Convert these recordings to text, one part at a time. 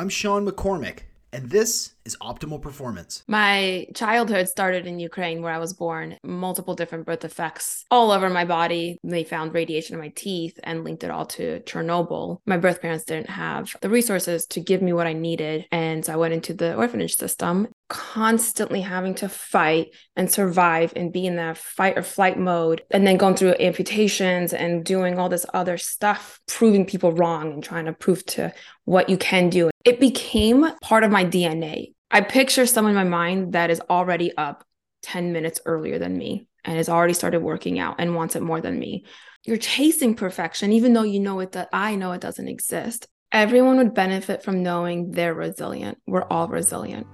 I'm Sean McCormick, and this is Optimal Performance. My childhood started in Ukraine, where I was born. Multiple different birth effects all over my body. They found radiation in my teeth and linked it all to Chernobyl. My birth parents didn't have the resources to give me what I needed. And so I went into the orphanage system, constantly having to fight and survive and be in that fight or flight mode. And then going through amputations and doing all this other stuff, proving people wrong and trying to prove to what you can do. It became part of my DNA. I picture someone in my mind that is already up 10 minutes earlier than me and has already started working out and wants it more than me. You're chasing perfection, even though you know it that I know it doesn't exist. Everyone would benefit from knowing they're resilient. We're all resilient.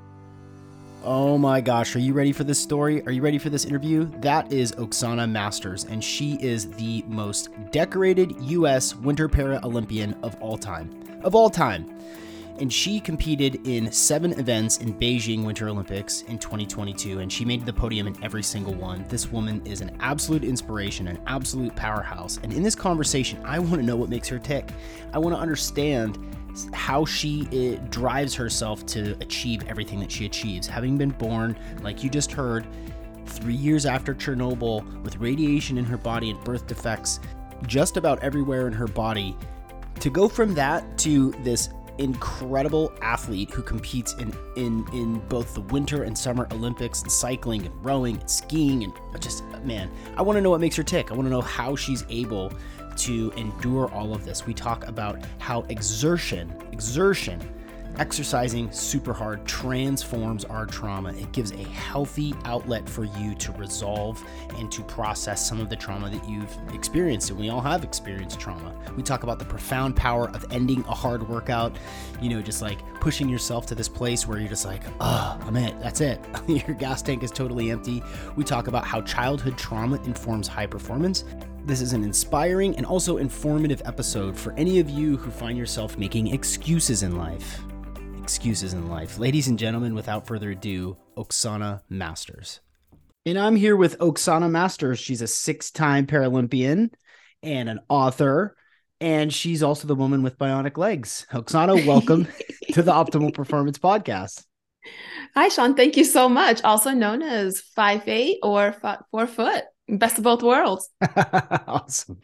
Oh my gosh, are you ready for this story? Are you ready for this interview? That is Oksana Masters, and she is the most decorated U.S. Winter Paralympian of all time. Of all time and she competed in seven events in Beijing Winter Olympics in 2022, and she made the podium in every single one. This woman is an absolute inspiration, an absolute powerhouse. And in this conversation, I want to know what makes her tick. I want to understand how she uh, drives herself to achieve everything that she achieves. Having been born, like you just heard, three years after Chernobyl, with radiation in her body and birth defects just about everywhere in her body, to go from that to this incredible athlete who competes in in in both the winter and summer Olympics and cycling and rowing and skiing and just man, I want to know what makes her tick. I want to know how she's able to endure all of this. We talk about how exertion, exertion Exercising super hard transforms our trauma. It gives a healthy outlet for you to resolve and to process some of the trauma that you've experienced. And we all have experienced trauma. We talk about the profound power of ending a hard workout, you know, just like pushing yourself to this place where you're just like, oh, I'm it. That's it. Your gas tank is totally empty. We talk about how childhood trauma informs high performance. This is an inspiring and also informative episode for any of you who find yourself making excuses in life excuses in life. Ladies and gentlemen, without further ado, Oksana Masters. And I'm here with Oksana Masters. She's a six time Paralympian and an author. And she's also the woman with bionic legs. Oksana, welcome to the Optimal Performance Podcast. Hi, Sean. Thank you so much. Also known as five eight or five, four foot. Best of both worlds. awesome.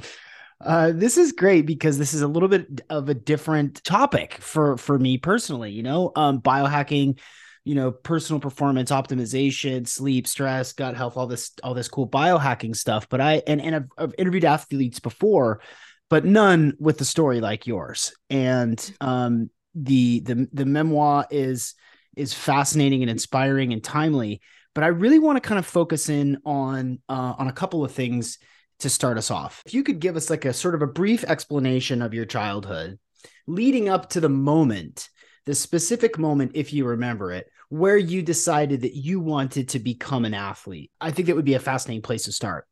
Uh, this is great because this is a little bit of a different topic for for me personally. You know, um, biohacking, you know, personal performance optimization, sleep, stress, gut health, all this all this cool biohacking stuff. But I and and I've, I've interviewed athletes before, but none with the story like yours. And um, the the the memoir is is fascinating and inspiring and timely. But I really want to kind of focus in on uh, on a couple of things to start us off. If you could give us like a sort of a brief explanation of your childhood leading up to the moment, the specific moment, if you remember it, where you decided that you wanted to become an athlete. I think that would be a fascinating place to start.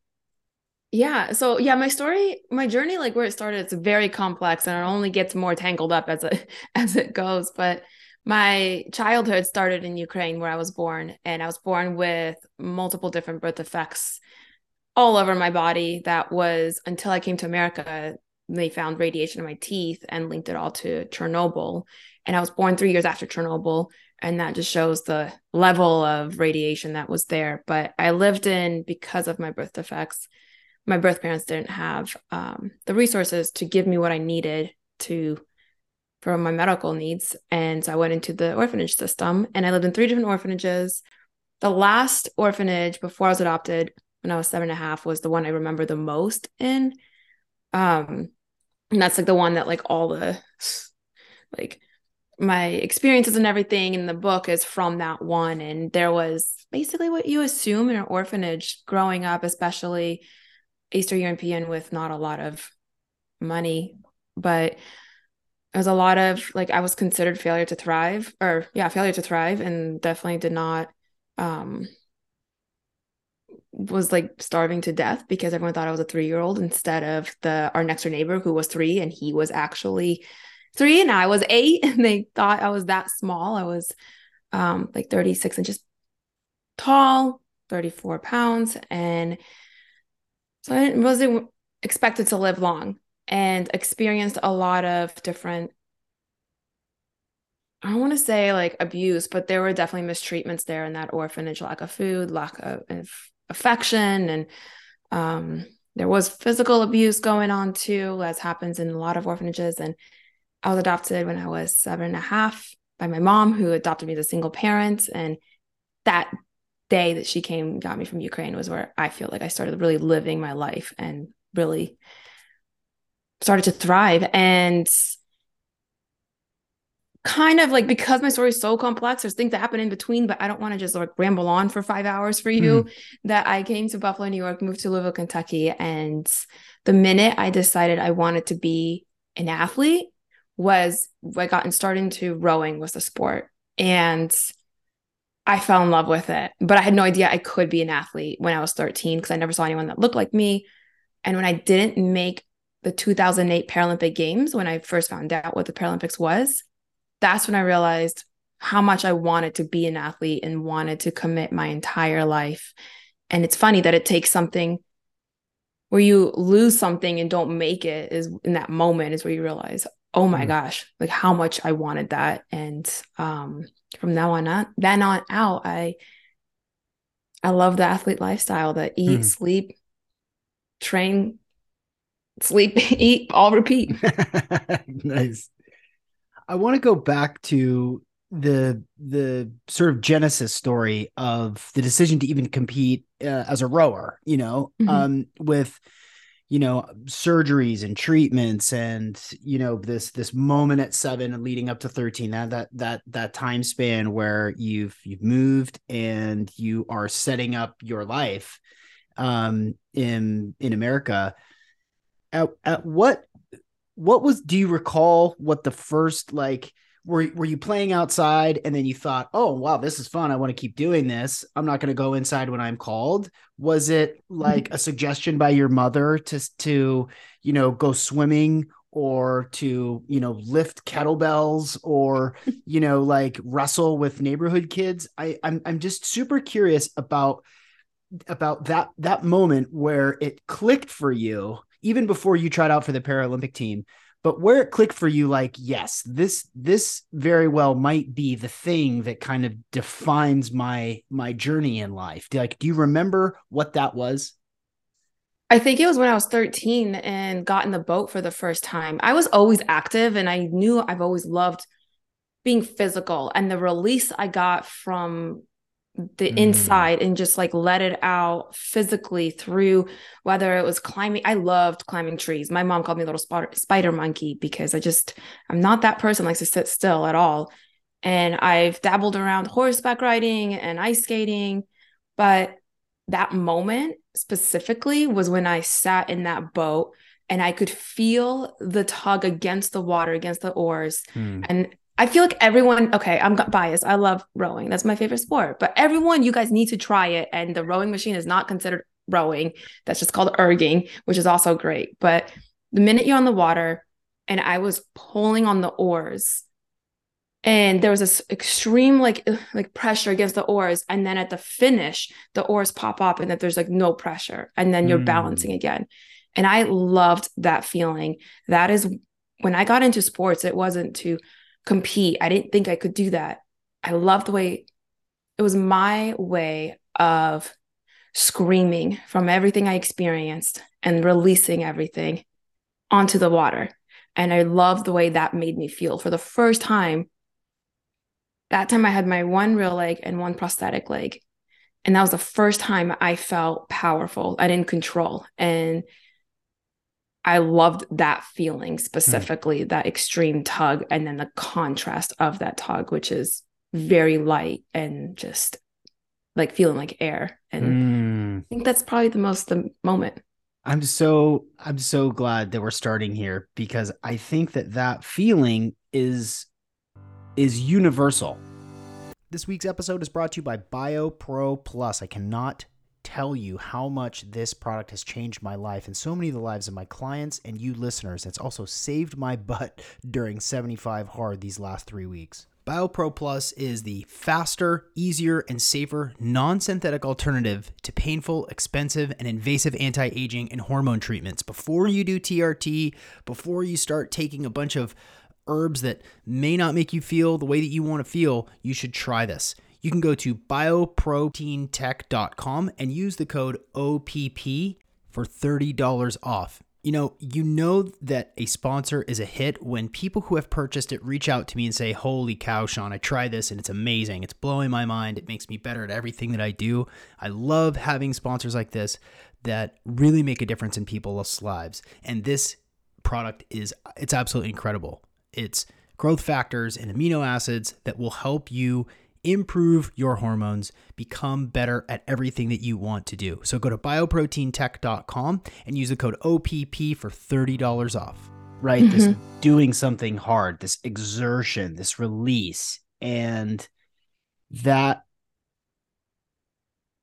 Yeah. So yeah, my story, my journey, like where it started, it's very complex and it only gets more tangled up as it as it goes. But my childhood started in Ukraine where I was born, and I was born with multiple different birth effects all over my body that was until I came to America, they found radiation in my teeth and linked it all to Chernobyl. And I was born three years after Chernobyl. And that just shows the level of radiation that was there. But I lived in, because of my birth defects, my birth parents didn't have um, the resources to give me what I needed to for my medical needs. And so I went into the orphanage system and I lived in three different orphanages. The last orphanage before I was adopted when I was seven and a half was the one I remember the most in. Um, and that's like the one that like all the like my experiences and everything in the book is from that one. And there was basically what you assume in an orphanage growing up, especially Eastern European with not a lot of money, but it was a lot of like I was considered failure to thrive or yeah, failure to thrive and definitely did not um was like starving to death because everyone thought I was a three year old instead of the our next door neighbor who was three and he was actually three and I was eight and they thought I was that small. I was um like 36 inches tall, 34 pounds, and so I wasn't expected to live long and experienced a lot of different I don't want to say like abuse, but there were definitely mistreatments there in that orphanage, lack of food, lack of, of affection, and um, there was physical abuse going on too, as happens in a lot of orphanages. And I was adopted when I was seven and a half by my mom, who adopted me as a single parent. And that day that she came, got me from Ukraine, was where I feel like I started really living my life and really started to thrive. And kind of like because my story is so complex, there's things that happen in between, but I don't want to just like ramble on for five hours for you. Mm. That I came to Buffalo, New York, moved to Louisville, Kentucky. And the minute I decided I wanted to be an athlete was I got started into rowing was the sport. And I fell in love with it. But I had no idea I could be an athlete when I was 13 because I never saw anyone that looked like me. And when I didn't make the 2008 Paralympic Games, when I first found out what the Paralympics was, that's when I realized how much I wanted to be an athlete and wanted to commit my entire life. And it's funny that it takes something where you lose something and don't make it is in that moment is where you realize, oh my mm. gosh, like how much I wanted that. And um, from now on, on then on out, I I love the athlete lifestyle, the eat, mm. sleep, train, sleep, eat, all repeat. nice. I want to go back to the the sort of genesis story of the decision to even compete uh, as a rower. You know, mm-hmm. um, with you know surgeries and treatments and you know this this moment at seven and leading up to 13 that that that that time span where you've you've moved and you are setting up your life um in in america at, at what what was do you recall what the first like were were you playing outside and then you thought, "Oh, wow, this is fun. I want to keep doing this. I'm not going to go inside when I'm called." Was it like a suggestion by your mother to to, you know, go swimming or to, you know, lift kettlebells or, you know, like wrestle with neighborhood kids? I I'm I'm just super curious about about that that moment where it clicked for you even before you tried out for the Paralympic team but where it clicked for you like yes this this very well might be the thing that kind of defines my my journey in life. Like do you remember what that was? I think it was when I was 13 and got in the boat for the first time. I was always active and I knew I've always loved being physical. And the release I got from the mm. inside and just like let it out physically through whether it was climbing i loved climbing trees my mom called me a little spider, spider monkey because i just i'm not that person likes to sit still at all and i've dabbled around horseback riding and ice skating but that moment specifically was when i sat in that boat and i could feel the tug against the water against the oars mm. and I feel like everyone, okay, I'm biased. I love rowing. That's my favorite sport. But everyone, you guys need to try it. And the rowing machine is not considered rowing. That's just called erging, which is also great. But the minute you're on the water and I was pulling on the oars, and there was this extreme like like pressure against the oars and then at the finish the oars pop up and that there's like no pressure and then you're mm. balancing again and i loved that feeling that is when i got into sports it wasn't to compete. I didn't think I could do that. I loved the way it was my way of screaming from everything I experienced and releasing everything onto the water. And I loved the way that made me feel for the first time. That time I had my one real leg and one prosthetic leg. And that was the first time I felt powerful. I didn't control. And I loved that feeling specifically, mm. that extreme tug, and then the contrast of that tug, which is very light and just like feeling like air. And mm. I think that's probably the most the moment. I'm so I'm so glad that we're starting here because I think that that feeling is is universal. This week's episode is brought to you by BioPro Plus. I cannot tell you how much this product has changed my life and so many of the lives of my clients and you listeners. It's also saved my butt during 75 hard these last three weeks. BioPro Plus is the faster, easier, and safer non synthetic alternative to painful, expensive, and invasive anti aging and hormone treatments. Before you do TRT, before you start taking a bunch of herbs that may not make you feel the way that you want to feel, you should try this. You can go to bioproteintech.com and use the code OPP for $30 off. You know, you know that a sponsor is a hit when people who have purchased it reach out to me and say, Holy cow, Sean, I tried this and it's amazing. It's blowing my mind. It makes me better at everything that I do. I love having sponsors like this that really make a difference in people's lives. And this product is it's absolutely incredible. It's growth factors and amino acids that will help you improve your hormones, become better at everything that you want to do. So go to bioproteintech.com and use the code OPP for $30 off. Right? Mm-hmm. This doing something hard, this exertion, this release, and that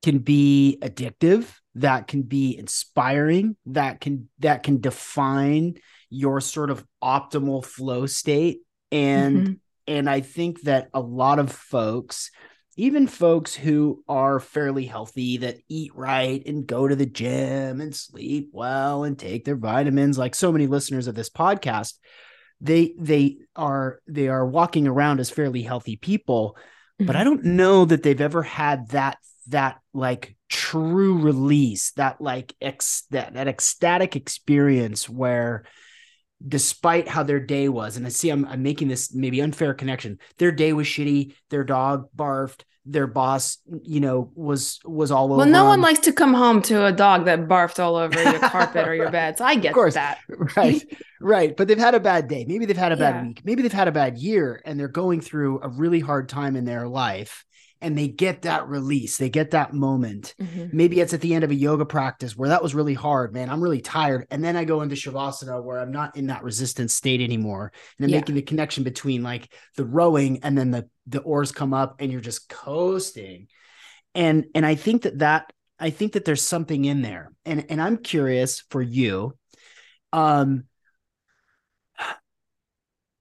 can be addictive, that can be inspiring, that can that can define your sort of optimal flow state and mm-hmm and I think that a lot of folks, even folks who are fairly healthy, that eat right and go to the gym and sleep well and take their vitamins, like so many listeners of this podcast, they they are they are walking around as fairly healthy people, mm-hmm. but I don't know that they've ever had that that like true release, that like ex that, that ecstatic experience where despite how their day was, and I see I'm, I'm making this maybe unfair connection. Their day was shitty. Their dog barfed. Their boss, you know, was was all over. Well, no one likes to come home to a dog that barfed all over your carpet or your bed. So I get of course. that. right, right. But they've had a bad day. Maybe they've had a bad yeah. week. Maybe they've had a bad year, and they're going through a really hard time in their life and they get that release they get that moment mm-hmm. maybe it's at the end of a yoga practice where that was really hard man i'm really tired and then i go into shavasana where i'm not in that resistance state anymore and i'm yeah. making the connection between like the rowing and then the the oars come up and you're just coasting and and i think that that i think that there's something in there and and i'm curious for you um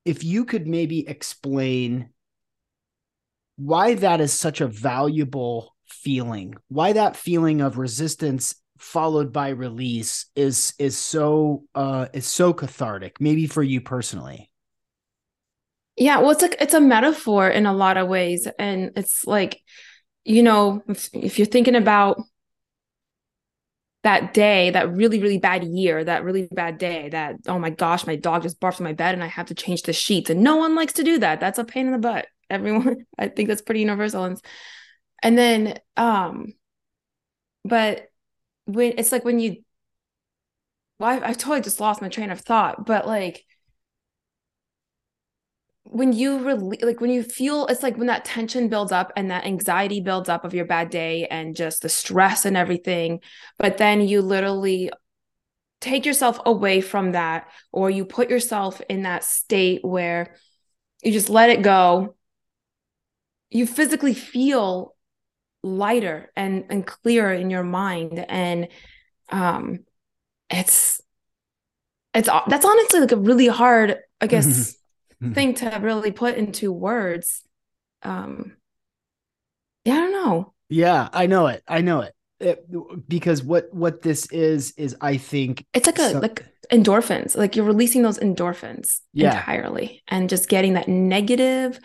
if you could maybe explain why that is such a valuable feeling why that feeling of resistance followed by release is is so uh is so cathartic maybe for you personally yeah well it's like it's a metaphor in a lot of ways and it's like you know if, if you're thinking about that day, that really, really bad year, that really bad day, that, oh my gosh, my dog just barfed on my bed and I have to change the sheets. And no one likes to do that. That's a pain in the butt. Everyone, I think that's pretty universal. And, and then, um, but when it's like when you, well, I, I totally just lost my train of thought, but like, when you really like when you feel it's like when that tension builds up and that anxiety builds up of your bad day and just the stress and everything but then you literally take yourself away from that or you put yourself in that state where you just let it go you physically feel lighter and and clearer in your mind and um it's it's that's honestly like a really hard i guess mm-hmm. thing to really put into words. Um, yeah, I don't know. Yeah, I know it. I know it. it because what what this is is I think it's like a so- like endorphins. Like you're releasing those endorphins yeah. entirely and just getting that negative,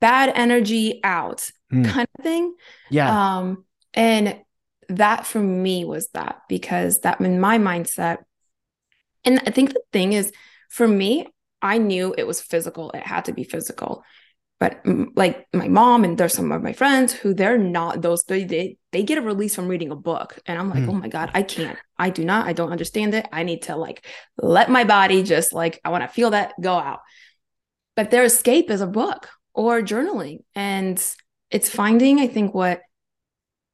bad energy out mm. kind of thing. Yeah. Um, and that for me was that because that in my mindset, and I think the thing is for me, I knew it was physical. It had to be physical. But like my mom and there's some of my friends who they're not those they they, they get a release from reading a book and I'm like, mm. "Oh my god, I can't. I do not. I don't understand it. I need to like let my body just like I want to feel that go out." But their escape is a book or journaling and it's finding I think what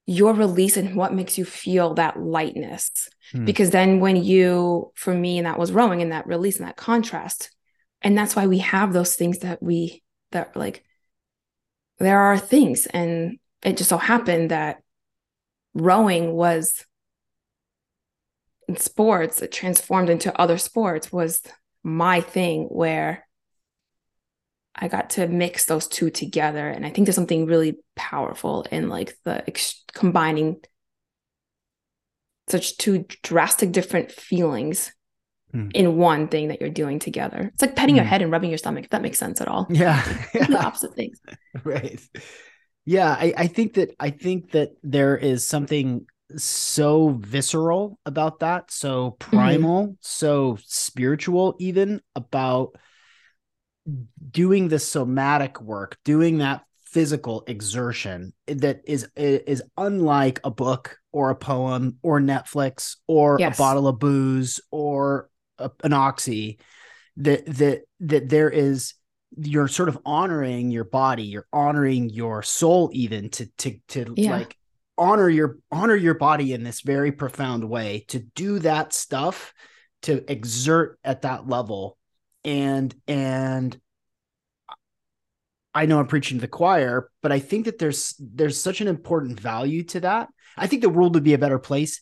your release and what makes you feel that lightness. Mm. Because then when you for me and that was rowing and that release and that contrast and that's why we have those things that we that like there are things and it just so happened that rowing was in sports it transformed into other sports was my thing where I got to mix those two together and I think there's something really powerful in like the ex- combining such two drastic different feelings hmm. in one thing that you're doing together. It's like petting your hmm. head and rubbing your stomach, if that makes sense at all. Yeah. yeah. the opposite things. Right. Yeah. I, I think that I think that there is something so visceral about that, so mm-hmm. primal, mm-hmm. so spiritual, even about doing the somatic work, doing that physical exertion that is is unlike a book or a poem or Netflix or yes. a bottle of booze or a, an oxy that that that there is you're sort of honoring your body you're honoring your soul even to to to yeah. like honor your honor your body in this very profound way to do that stuff to exert at that level and and I know I'm preaching to the choir, but I think that there's there's such an important value to that. I think the world would be a better place,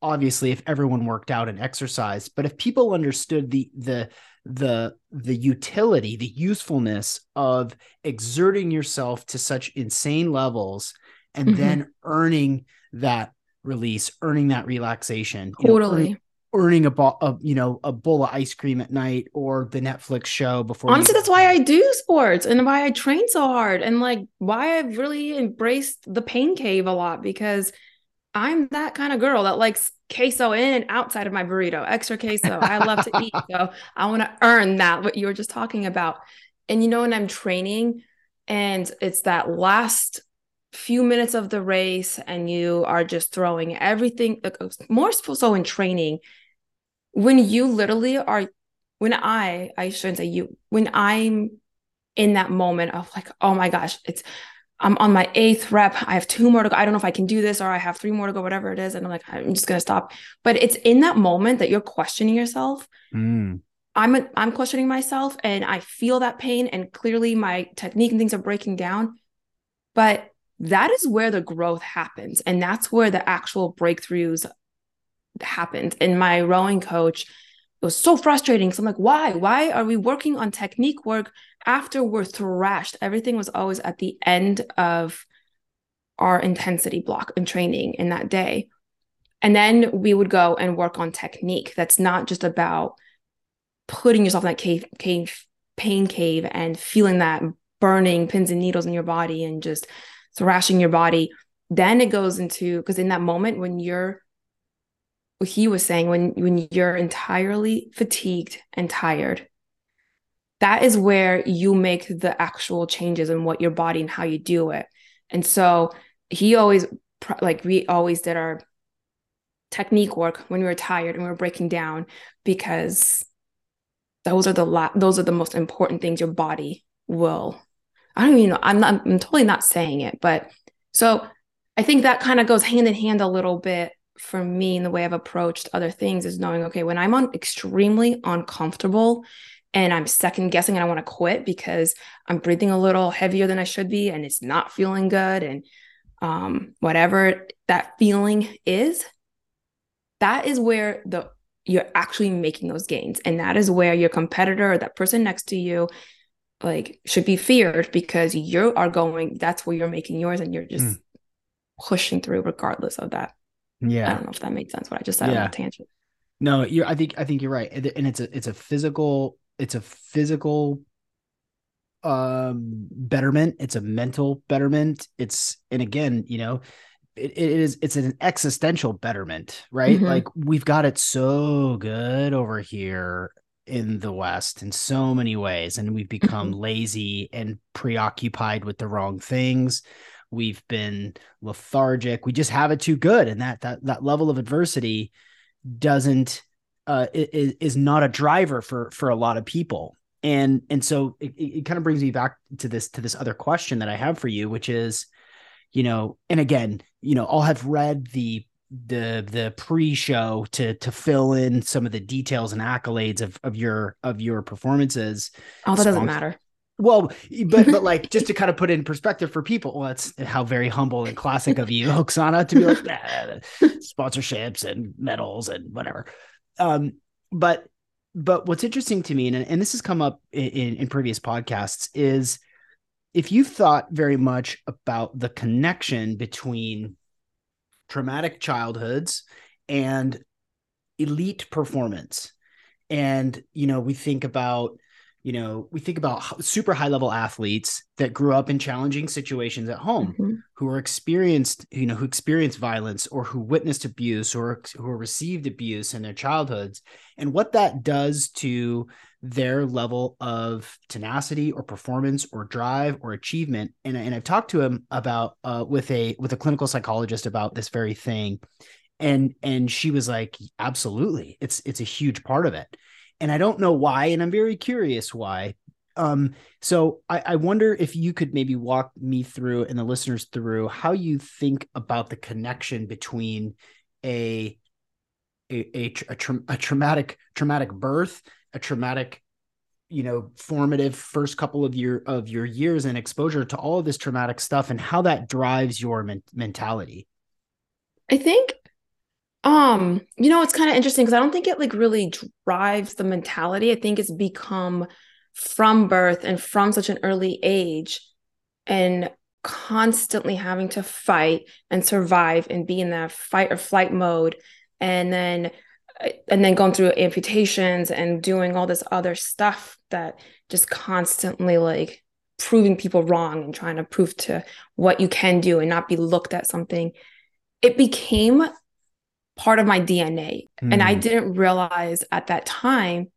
obviously, if everyone worked out and exercised. But if people understood the the the the utility, the usefulness of exerting yourself to such insane levels and mm-hmm. then earning that release, earning that relaxation. Totally. Know, earning a, bo- a you know a bowl of ice cream at night or the Netflix show before. Honestly, that's why I do sports and why I train so hard and like why I've really embraced the pain cave a lot because I'm that kind of girl that likes queso in and outside of my burrito, extra queso. I love to eat, so I want to earn that what you were just talking about. And you know, when I'm training, and it's that last few minutes of the race and you are just throwing everything uh, uh, more so in training when you literally are when i i shouldn't say you when i'm in that moment of like oh my gosh it's i'm on my eighth rep. I have two more to go. I don't know if i can do this or i have three more to go whatever it is. And i'm like i'm just going to stop. But it's in that moment that you're questioning yourself. Mm. i'm a, i'm questioning myself and i feel that pain and clearly my technique and things are breaking down. But that is where the growth happens. And that's where the actual breakthroughs happened. And my rowing coach, it was so frustrating. So I'm like, why? Why are we working on technique work after we're thrashed? Everything was always at the end of our intensity block and training in that day. And then we would go and work on technique. That's not just about putting yourself in that cave, cave, pain cave and feeling that burning pins and needles in your body and just thrashing your body. Then it goes into because in that moment when you're what he was saying when when you're entirely fatigued and tired. That is where you make the actual changes in what your body and how you do it. And so he always like we always did our technique work when we were tired and we were breaking down because those are the la- those are the most important things your body will i don't even know i'm not i'm totally not saying it but so i think that kind of goes hand in hand a little bit for me in the way I've approached other things is knowing, okay, when I'm on extremely uncomfortable and I'm second guessing and I want to quit because I'm breathing a little heavier than I should be and it's not feeling good and um, whatever that feeling is, that is where the you're actually making those gains. And that is where your competitor or that person next to you like should be feared because you are going, that's where you're making yours and you're just mm. pushing through regardless of that. Yeah. I don't know if that made sense what I just said yeah. on that tangent. No, you I think I think you're right. And it's a it's a physical it's a physical um betterment, it's a mental betterment. It's and again, you know, it, it is it's an existential betterment, right? Mm-hmm. Like we've got it so good over here in the West in so many ways, and we've become mm-hmm. lazy and preoccupied with the wrong things we've been lethargic. We just have it too good. And that that that level of adversity doesn't uh is, is not a driver for for a lot of people. And and so it, it kind of brings me back to this to this other question that i have for you which is you know and again you know i'll have read the the the pre-show to to fill in some of the details and accolades of of your of your performances. Oh that doesn't matter well, but but like just to kind of put it in perspective for people, well, that's how very humble and classic of you, Oksana, to be like sponsorships and medals and whatever. Um, but but what's interesting to me, and, and this has come up in, in, in previous podcasts, is if you've thought very much about the connection between traumatic childhoods and elite performance and you know we think about you know we think about super high level athletes that grew up in challenging situations at home mm-hmm. who are experienced you know who experienced violence or who witnessed abuse or who received abuse in their childhoods. And what that does to their level of tenacity or performance or drive or achievement. And, and i've talked to him about uh, with a with a clinical psychologist about this very thing. And and she was like absolutely. It's it's a huge part of it and I don't know why, and I'm very curious why. Um, so I, I wonder if you could maybe walk me through and the listeners through how you think about the connection between a a, a, a, tra- a traumatic traumatic birth, a traumatic you know formative first couple of your of your years and exposure to all of this traumatic stuff and how that drives your men- mentality i think um, you know, it's kind of interesting because I don't think it like really drives the mentality. I think it's become from birth and from such an early age and constantly having to fight and survive and be in that fight or flight mode and then and then going through amputations and doing all this other stuff that just constantly like proving people wrong and trying to prove to what you can do and not be looked at something it became part of my DNA. Mm. And I hmm. didn't realize at that time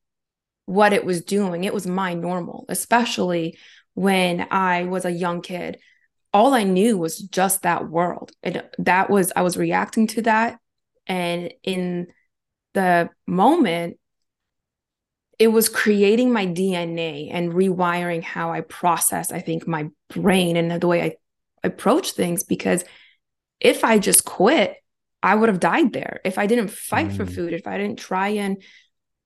what it was doing. It was my normal, especially when I was a young kid. All I knew was just that world. And that was, I was reacting to that. And in the moment, it was creating my DNA and rewiring how I process, I think, my brain and the way I approach things. Because if I just quit, I would have died there if I didn't fight mm. for food, if I didn't try and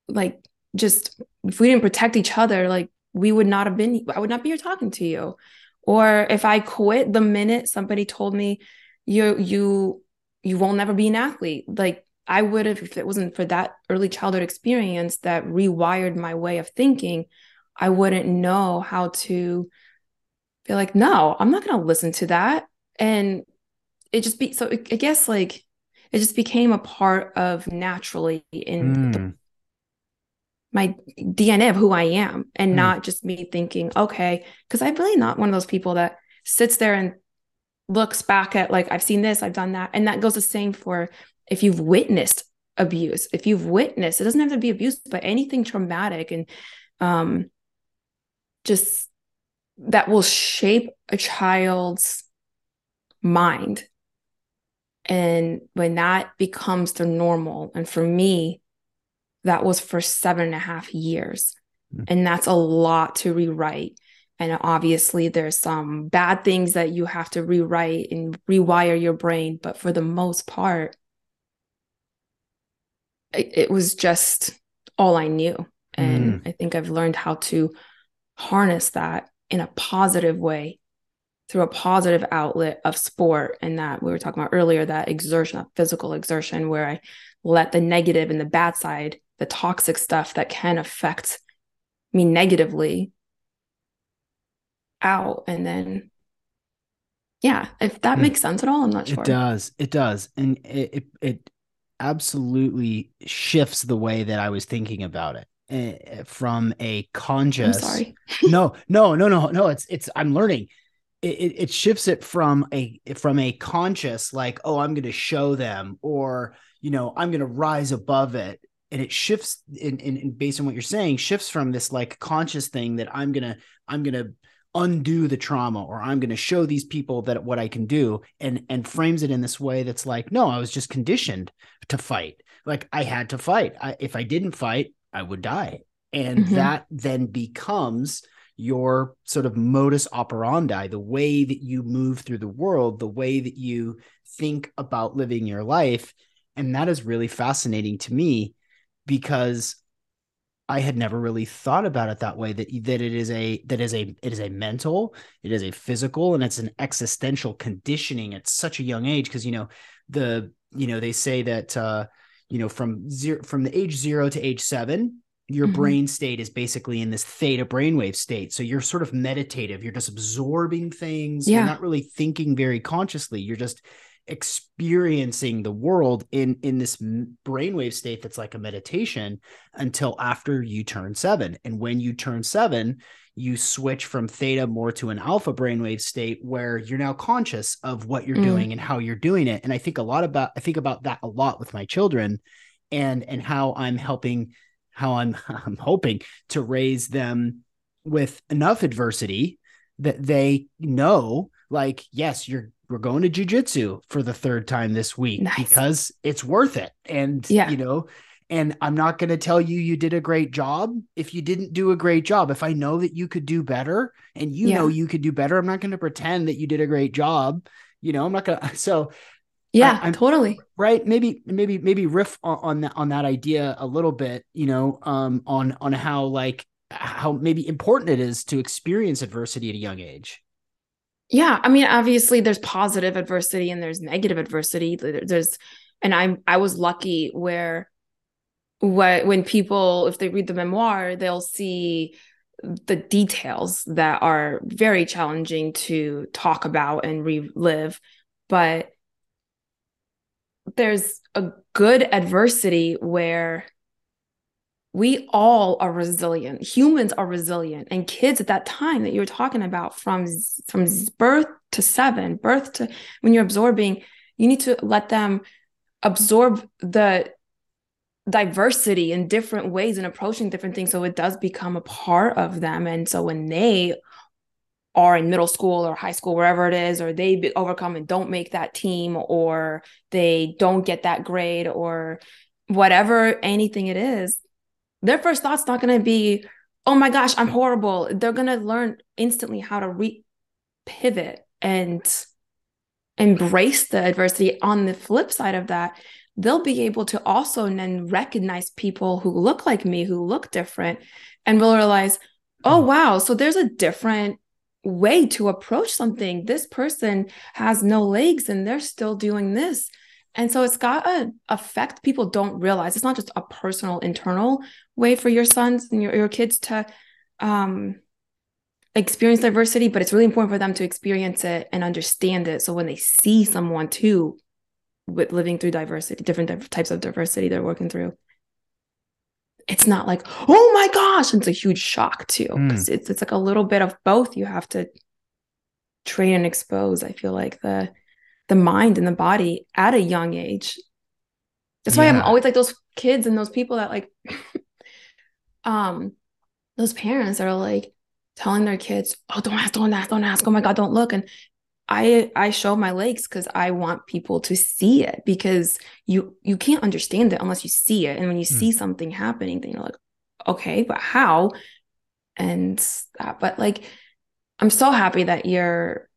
like just if we didn't protect each other, like we would not have been I would not be here talking to you. Or if I quit the minute somebody told me you you you won't never be an athlete, like I would have if it wasn't for that early childhood experience that rewired my way of thinking, I wouldn't know how to be like, no, I'm not gonna listen to that. And it just be so I guess like it just became a part of naturally in mm. the, my DNA of who I am and mm. not just me thinking, okay, because I'm really not one of those people that sits there and looks back at like, I've seen this, I've done that. And that goes the same for if you've witnessed abuse, if you've witnessed, it doesn't have to be abuse, but anything traumatic and um, just that will shape a child's mind and when that becomes the normal, and for me, that was for seven and a half years. Mm-hmm. And that's a lot to rewrite. And obviously, there's some bad things that you have to rewrite and rewire your brain. But for the most part, it, it was just all I knew. And mm. I think I've learned how to harness that in a positive way through a positive outlet of sport. And that we were talking about earlier that exertion that physical exertion where i let the negative and the bad side the toxic stuff that can affect me negatively out. And then yeah if that mm. makes sense at all i'm not sure. it does. It does. And it, it, it absolutely shifts the way that i was thinking about it uh, from a conscious no no no no no. It's it's i'm learning it, it shifts it from a from a conscious like oh i'm going to show them or you know i'm going to rise above it. And it shifts in, in, in, based on what you're saying shifts from this like conscious thing that i'm going to i'm going to undo the trauma or i'm going to show these people that what i can do and and frames it in this way that's like no i was just conditioned to fight. Like i had to fight. I, if i didn't fight i would die. And mm-hmm. that then becomes your sort of modus operandi, the way that you move through the world, the way that you think about living your life. And that is really fascinating to me because I had never really thought about it that way that that it is a that is a it is a mental, it is a physical and it's an existential conditioning at such a young age because you know the you know they say that uh you know from zero from the age 0 to age 7 your mm-hmm. brain state is basically in this theta brainwave state. So you're sort of meditative. You're just absorbing things. Yeah. You're not really thinking very consciously. You're just experiencing the world in in this brainwave state that's like a meditation until after you turn 7 and when you turn 7 you switch from theta more to an alpha brainwave state where you're now conscious of what you're mm. doing and how you're doing it and i think a lot about i think about that a lot with my children and and how i'm helping how i'm i'm hoping to raise them with enough adversity that they know like yes you're we're going to jujitsu for the third time this week nice. because it's worth it. And, yeah. you know, and I'm not going to tell you you did a great job if you didn't do a great job. If I know that you could do better and you yeah. know you could do better, I'm not going to pretend that you did a great job. You know, I'm not going to. So, yeah, I, totally. Right. Maybe, maybe, maybe riff on, on that, on that idea a little bit, you know, um, on, on how like, how maybe important it is to experience adversity at a young age. Yeah, I mean, obviously there's positive adversity and there's negative adversity. There's, and I'm I was lucky where, what when people if they read the memoir, they'll see the details that are very challenging to talk about and relive, but there's a good adversity where we all are resilient. Humans are resilient. And kids at that time that you were talking about from from birth to seven birth to when you're absorbing you need to let them absorb the diversity in different ways and approaching different things so it does become a part of them. And so when they are in middle school or high school wherever it is or they overcome and don't make that team or they don't get that grade or whatever anything it is their first thought's not going to be, oh my gosh, I'm horrible. They're going to learn instantly how to re pivot and embrace the adversity. On the flip side of that, they'll be able to also then recognize people who look like me, who look different, and will realize, oh, mm. wow, so there's a different way to approach something. This person has no legs and they're still doing this. And so it's got an effect people don't realize. It's not just a personal, internal way for your sons and your, your kids to um, experience diversity, but it's really important for them to experience it and understand it. So when they see someone too with living through diversity, different types of diversity they're working through, it's not like, oh my gosh, it's a huge shock too. Because mm. it's it's like a little bit of both. You have to train and expose. I feel like the the mind and the body at a young age. That's why yeah. I'm always like those kids and those people that like um those parents that are like telling their kids, "Oh, don't ask, don't ask, don't ask. Oh my god, don't look." And I I show my legs cuz I want people to see it because you you can't understand it unless you see it. And when you mm. see something happening, then you're like, "Okay, but how?" And that but like I'm so happy that you're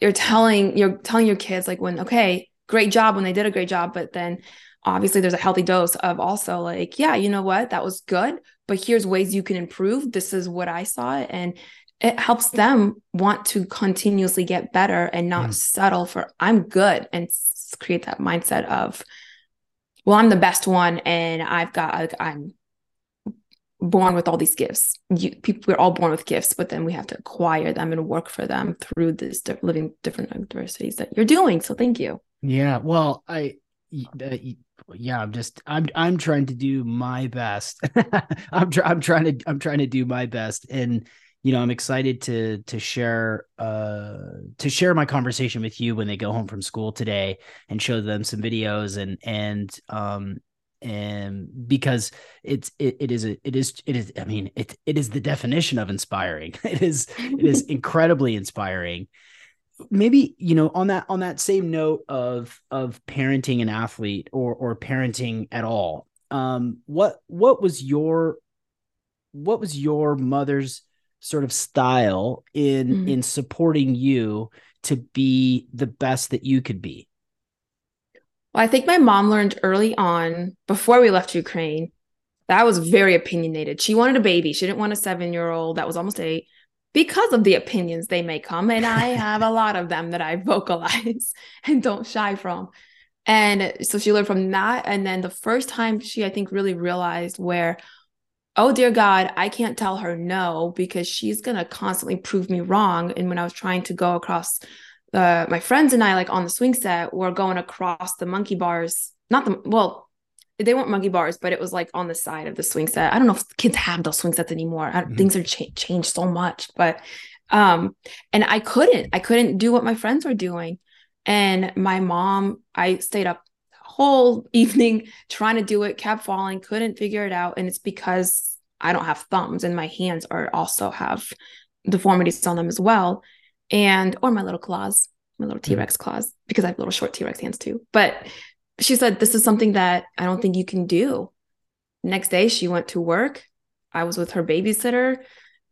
you're telling you're telling your kids like when okay great job when they did a great job but then obviously there's a healthy dose of also like yeah you know what that was good but here's ways you can improve this is what i saw and it helps them want to continuously get better and not mm. settle for i'm good and create that mindset of well i'm the best one and i've got like, i'm born with all these gifts. You, people, we're all born with gifts, but then we have to acquire them and work for them through this di- living different adversities that you're doing. So thank you. Yeah. Well, I, uh, yeah, I'm just, I'm, I'm trying to do my best. I'm, tr- I'm trying to, I'm trying to do my best. And, you know, I'm excited to, to share, uh, to share my conversation with you when they go home from school today and show them some videos and, and, um, and because it's it, it is a, it is it is i mean it it is the definition of inspiring. It is it is incredibly inspiring. Maybe you know on that on that same note of of parenting an athlete or or parenting at all um what what was your what was your mother's sort of style in mm-hmm. in supporting you to be the best that you could be well, I think my mom learned early on before we left Ukraine that was very opinionated. She wanted a baby. She didn't want a seven year old that was almost eight because of the opinions they may come. And I have a lot of them that I vocalize and don't shy from. And so she learned from that. And then the first time she, I think, really realized where, oh, dear God, I can't tell her no because she's going to constantly prove me wrong. And when I was trying to go across uh, my friends and I, like on the swing set, were going across the monkey bars. Not the well, they weren't monkey bars, but it was like on the side of the swing set. I don't know if kids have those swing sets anymore. Mm-hmm. Things are cha- changed so much, but um, and I couldn't, I couldn't do what my friends were doing. And my mom, I stayed up whole evening trying to do it, kept falling, couldn't figure it out, and it's because I don't have thumbs, and my hands are also have deformities on them as well, and or my little claws, my little T Rex mm-hmm. claws, because I have little short T Rex hands too. But she said, This is something that I don't think you can do. Next day, she went to work. I was with her babysitter.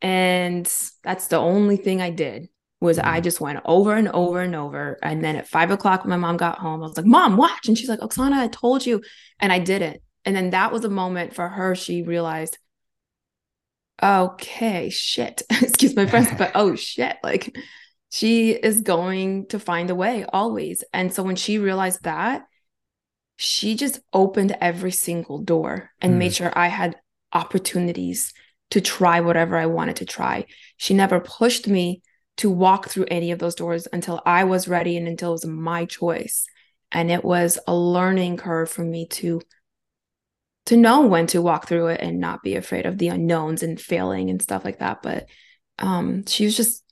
And that's the only thing I did was I mm-hmm. just went over and over and over. And then at five o'clock, when my mom got home, I was like, Mom, watch. And she's like, Oksana, I told you. And I did it. And then that was a moment for her. She realized, okay, shit. Excuse my French, but oh shit. Like she is going to find a way always. And so when she realized that, she just opened every single door and mm. made sure I had opportunities to try whatever I wanted to try. She never pushed me to walk through any of those doors until I was ready and until it was my choice. And it was a learning curve for me to to know when to walk through it and not be afraid of the unknowns and failing and stuff like that. But um she was just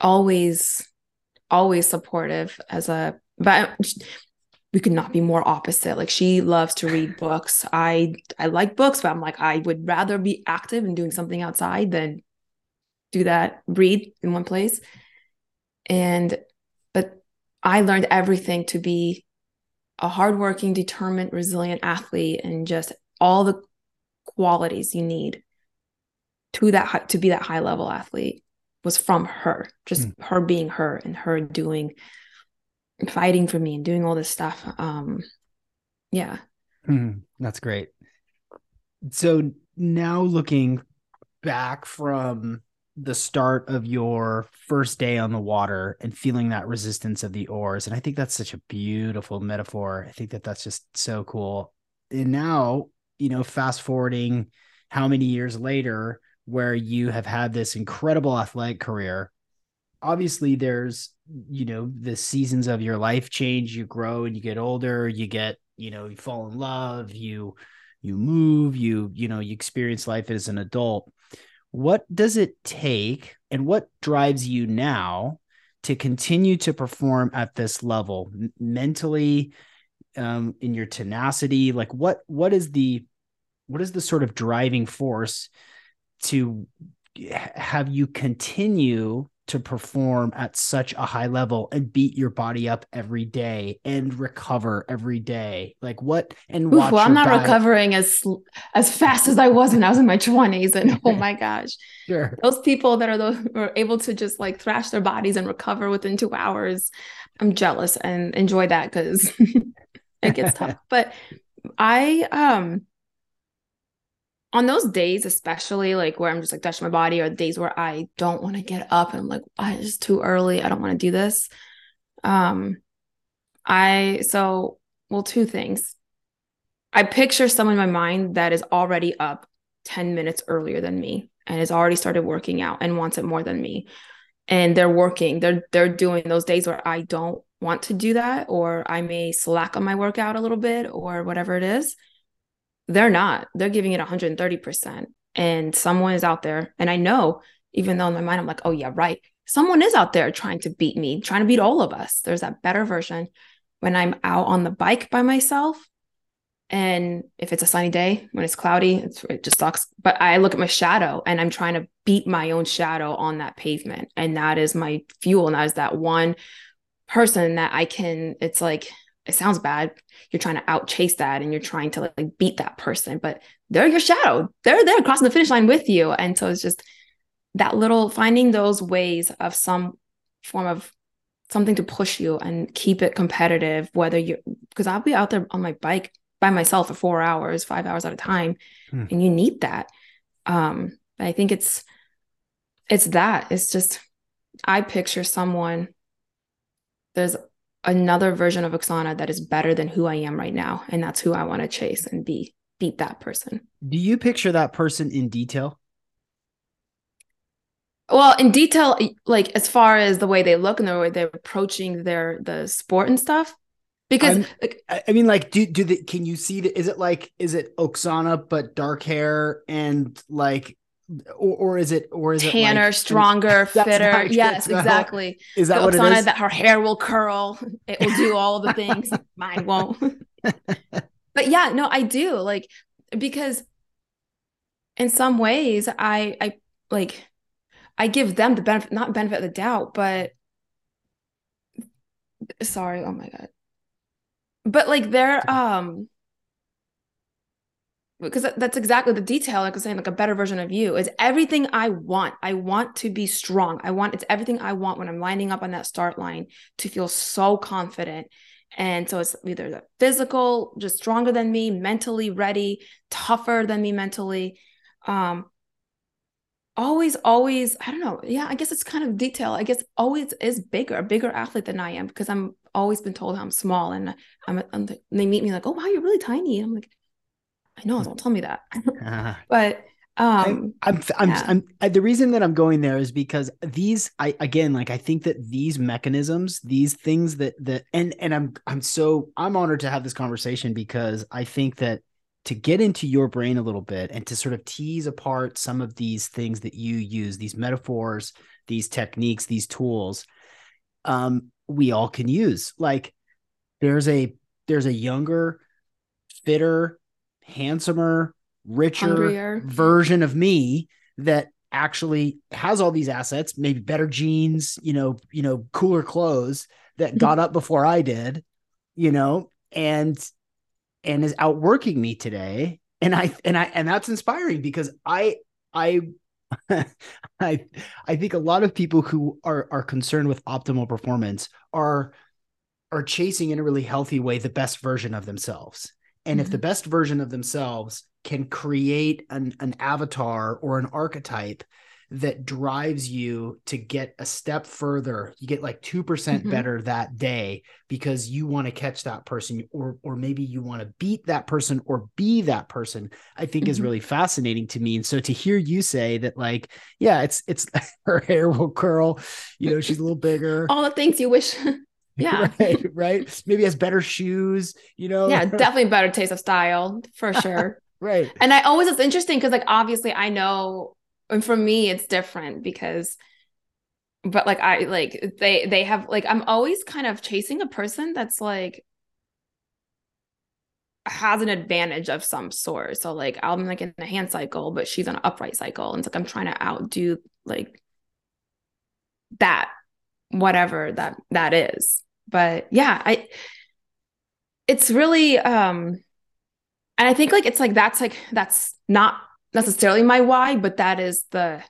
always always supportive as a but we could not be more opposite like she loves to read books i i like books but i'm like i would rather be active and doing something outside than do that read in one place and but i learned everything to be a hardworking determined resilient athlete and just all the qualities you need to that to be that high level athlete was from her just mm. her being her and her doing fighting for me and doing all this stuff. Um, yeah. Mm, that's great. So now looking back from the start of your first day on the water and feeling that resistance of the oars. And i think that's such a beautiful metaphor. I think that that's just so cool. And now you know fast forwarding how many years later where you have had this incredible athletic career obviously there's you know the seasons of your life change you grow and you get older you get you know you fall in love you you move you you know you experience life as an adult what does it take and what drives you now to continue to perform at this level mentally um, in your tenacity? Like what what is the what is the sort of driving force to have you continue to perform at such a high level and beat your body up every day and recover every day. Like what and Oof, well i'm not diet. recovering as as fast as i was when i was in my 20s and oh my gosh. Sure. Those people that are those are able to just like thrash their bodies and recover within two hours i'm jealous and enjoy that because it gets tough. But i um on those days, especially like where I'm just like touching my body, or days where I don't want to get up and I'm like, oh, it's too early. I don't want to do this. Um, I so well, two things. I picture someone in my mind that is already up 10 minutes earlier than me and has already started working out and wants it more than me. And they're working, they're they're doing those days where I don't want to do that, or I may slack on my workout a little bit or whatever it is they're not. They're giving it 130%. And someone is out there. And I know, even though in my mind, I'm like, oh, yeah, right. Someone is out there trying to beat me, trying to beat all of us. There's that better version when I'm out on the bike by myself. And if it's a sunny day, when it's cloudy, it's, it just sucks. But I look at my shadow and I'm trying to beat my own shadow on that pavement. And that is my fuel. And that is that one person that I can, it's like, it sounds bad. You're trying to outchase that and you're trying to like beat that person, but they're your shadow. They're there crossing the finish line with you. And so it's just that little finding those ways of some form of something to push you and keep it competitive, whether you because I'll be out there on my bike by myself for four hours, five hours at a time, hmm. and you need that. Um, I think it's it's that. It's just I picture someone there's another version of Oksana that is better than who I am right now. And that's who I want to chase and be, beat that person. Do you picture that person in detail? Well, in detail, like as far as the way they look and the way they're approaching their the sport and stuff. Because like, I mean, like, do do the can you see the is it like is it Oksana but dark hair and like or, or is it or is tanner, it tanner, stronger, fitter? Yes, exactly. Is that the what Oksana, it is? That her hair will curl. It will do all the things. Mine won't. but yeah, no, I do like because in some ways I I like I give them the benefit, not benefit of the doubt, but sorry, oh my god. But like they're um because that's exactly the detail like i was saying like a better version of you is everything i want. I want to be strong. I want it's everything i want when i'm lining up on that start line to feel so confident. And so it's either the physical just stronger than me mentally ready tougher than me mentally um always always i don't know yeah i guess it's kind of detail. I guess always is bigger a bigger athlete than i am because i'm always been told i'm small and i'm, I'm they meet me like oh wow you're really tiny. I'm like i know don't tell me that but um I, i'm i'm, yeah. I'm, I'm the reason that i'm going there is because these i again like i think that these mechanisms these things that that and and i'm i'm so i'm honored to have this conversation because i think that to get into your brain a little bit and to sort of tease apart some of these things that you use, these metaphors, these techniques, these tools, um, we all can use. Like there's a there's a younger, fitter, handsomer, richer Hungrier. version of me that actually has all these assets, maybe better jeans, you know, you know, cooler clothes that mm-hmm. got up before I did, you know, and and is outworking me today. And i and i and that's inspiring because i i i i think a lot of people who are are concerned with optimal performance are are chasing in a really healthy way the best version of themselves and mm-hmm. if the best version of themselves can create an, an avatar or an archetype that drives you to get a step further. You get like 2% mm hmm better that day because you want to catch that person or or maybe you want to beat that person or be that person. I think mm-hmm. is really fascinating to me. And so to hear you say that like yeah, it's it's her hair will curl, you know, she's a little bigger. All the things you wish yeah. Right right? Maybe has better shoes you know? Yeah definitely better taste of style for sure. Right. And i always it's interesting because like obviously i know and for me it's different because but like i like they they have like i'm always kind of chasing a person that's like has an advantage of some sort. So like i'm like in a hand cycle but she's on an upright cycle. And it's like i'm trying to outdo like that whatever that that is but yeah i it's really um and i think like it's like that's like that's not necessarily my why, but that is the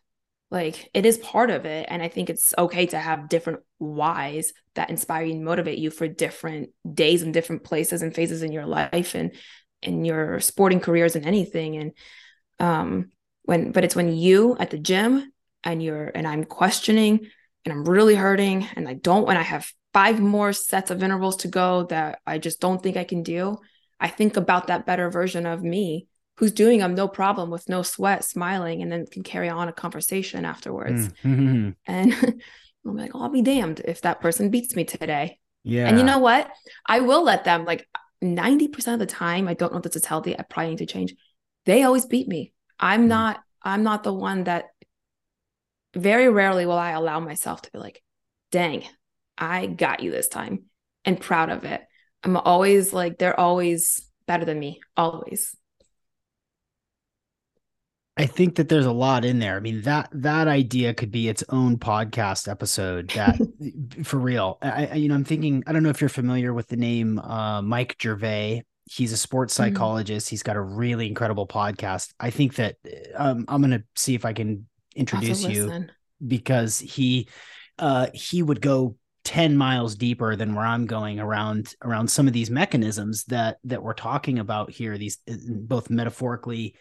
like it is part of it. And I think it's okay to have different whys that inspire you and motivate you for different days and different places and phases in your life and in your sporting careers and anything. And um when but it's when you at the gym and you're and I'm questioning and I'm really hurting and I don't when I have five more sets of intervals to go that I just don't think I can do. I think about that better version of me who's doing them no problem with no sweat, smiling, and then can carry on a conversation afterwards. Mm-hmm. And I'm like, oh, I'll be damned if that person beats me today. Yeah. And you know what? I will let them like 90% of the time, I don't know if this is healthy. I probably need to change. They always beat me. I'm mm. not, I'm not the one that very rarely will I allow myself to be like, dang, I got you this time and proud of it. I'm always like, they're always better than me, always. I think that there's a lot in there. I mean that that idea could be its own podcast episode. That for real. I, you know I'm thinking. I don't know if you're familiar with the name uh, Mike Gervais. He's a sports mm-hmm. psychologist. Mm-hmm. He's got a really incredible podcast. I think that um, I'm going to see if I can introduce you because he uh, he would go 10 miles deeper than where I'm going around around some of these mechanisms that that we're talking about here. These both metaphorically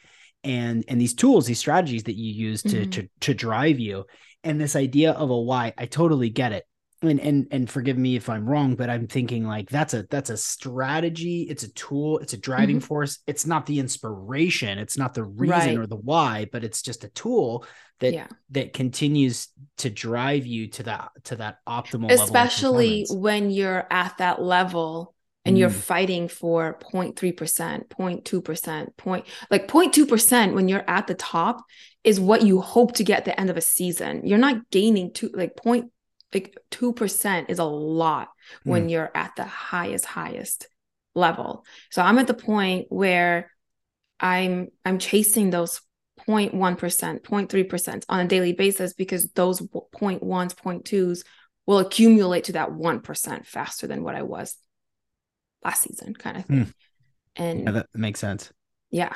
and and these tools these strategies that you use to mm-hmm. to to drive you and this idea of a why i totally get it and and and forgive me if I'm wrong, but I'm thinking like that's a that's a strategy, it's a tool, it's a driving mm-hmm. force. It's not the inspiration, it's not the reason right. or the why, but it's just a tool that yeah. that continues to drive you to that to that optimal especially when you're at that level and mm. you're fighting for 0.3% 0.2% point like 0.2% when you're at the top is what you hope to get at the end of a season you're not gaining two like point like 2% is a lot when mm. you're at the highest highest level so i'm at the point where i'm i'm chasing those 0.1%, 0.3% on a daily basis because those 0.1s, 0.2s will accumulate to that 1% faster than what I was last season, kind of thing. Mm. And yeah, that makes sense. Yeah.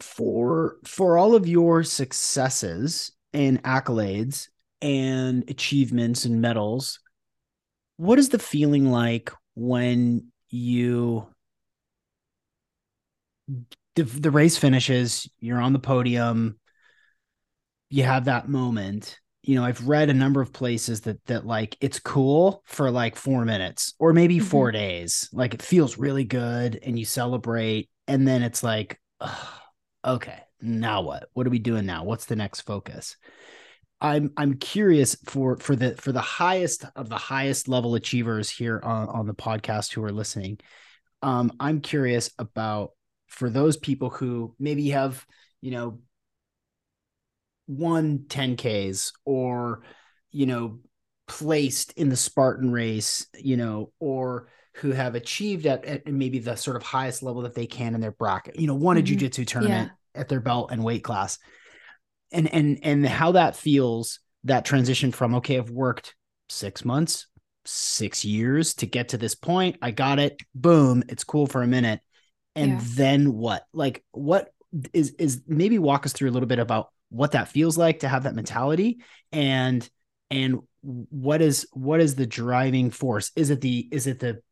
For for all of your successes and accolades and achievements and medals, what is the feeling like when you the, the race finishes, you're on the podium, you have that moment. You know, I've read a number of places that that like it's cool for like 4 minutes or maybe mm-hmm. 4 days. Like it feels really good and you celebrate and then it's like okay, now what? What are we doing now? What's the next focus? I'm I'm curious for for the for the highest of the highest level achievers here on, on the podcast who are listening. Um, I'm curious about for those people who maybe have, you know, won 10Ks or, you know, placed in the Spartan race, you know, or who have achieved at, at maybe the sort of highest level that they can in their bracket, you know, won a mm-hmm. jujitsu tournament yeah. At their belt and weight class. And and and how that feels, that transition from okay, I've worked six months, six years to get to this point. I got it. Boom. It's cool for a minute and yeah. then what like what is is maybe walk us through a little bit about what that feels like to have that mentality and and what is what is the driving force is it the is it the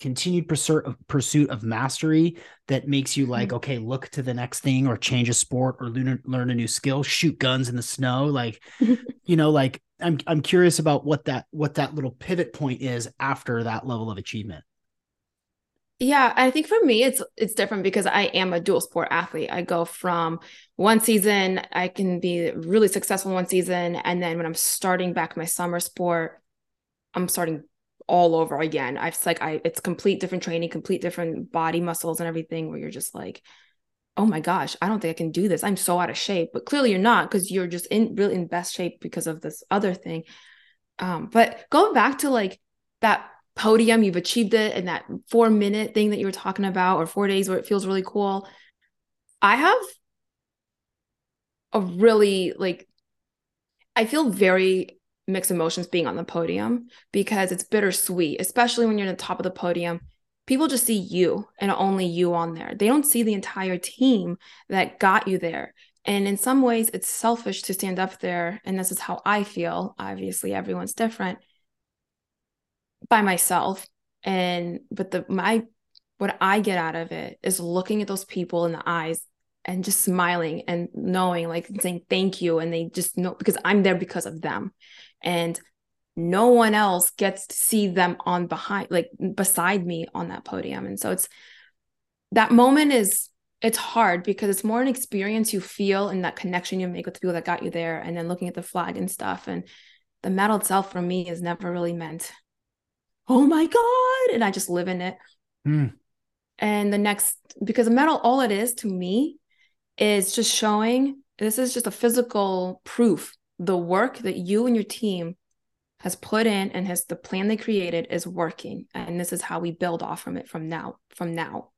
continued pursuit of pursuit of mastery that makes you like mm-hmm. okay look to the next thing or change a sport or learn, learn a new skill shoot guns in the snow like you know like i'm i'm curious about what that what that little pivot point is after that level of achievement yeah, I think for me it's it's different because I am a dual sport athlete. I go from one season I can be really successful in one season and then when I'm starting back my summer sport, I'm starting all over again. I've like I it's complete different training, complete different body muscles and everything where you're just like oh my gosh, I don't think I can do this. I'm so out of shape. But clearly you're not because you're just in really in best shape because of this other thing. Um, but going back to like that podium, you've achieved it in that four minute thing that you were talking about, or four days where it feels really cool. I have a really like, I feel very mixed emotions being on the podium because it's bittersweet, especially when you're at the top of the podium. People just see you and only you on there. They don't see the entire team that got you there. And in some ways, it's selfish to stand up there. And this is how I feel. Obviously, everyone's different by myself and but the my what I get out of it is looking at those people in the eyes and just smiling and knowing like saying thank you and they just know because I'm there because of them and no one else gets to see them on behind like beside me on that podium and so it's that moment is it's hard because it's more an experience you feel and that connection you make with the people that got you there and then looking at the flag and stuff and the medal itself for me is never really meant oh my God. And I just live in it. Mm. And the next, because a medal, all it is to me is just showing this is just a physical proof the work that you and your team has put in and has the plan they created is working and this is how we build off from it from now from now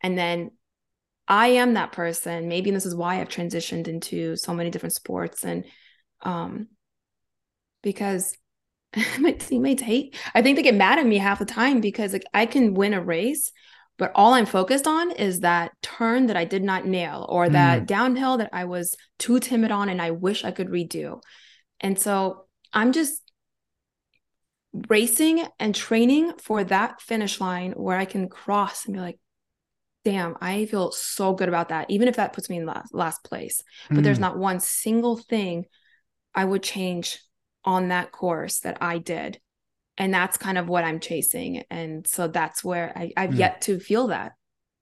and then i am that person maybe this is why i've transitioned into so many different sports and um because my teammates hate. I think they get mad at me half the time because like I can win a race, but all I'm focused on is that turn that I did not nail or that mm. downhill that I was too timid on and I wish I could redo. And so I'm just racing and training for that finish line where I can cross and be like, damn, I feel so good about that, even if that puts me in last, last place. But mm. there's not one single thing I would change on that course that I did. And that's kind of what I'm chasing. And so that's where I, I've mm. yet to feel that.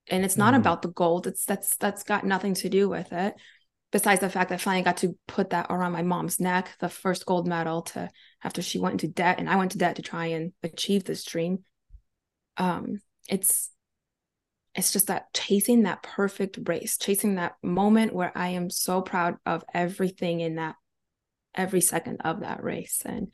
And it's not mm. about the gold. It's that's that's got nothing to do with it. Besides the fact that I finally got to put that around my mom's neck, the first gold medal to after she went into debt and I went to debt to try and achieve this dream. Um, it's it's just that chasing that perfect race, chasing that moment where I am so proud of everything in that every second of that race. And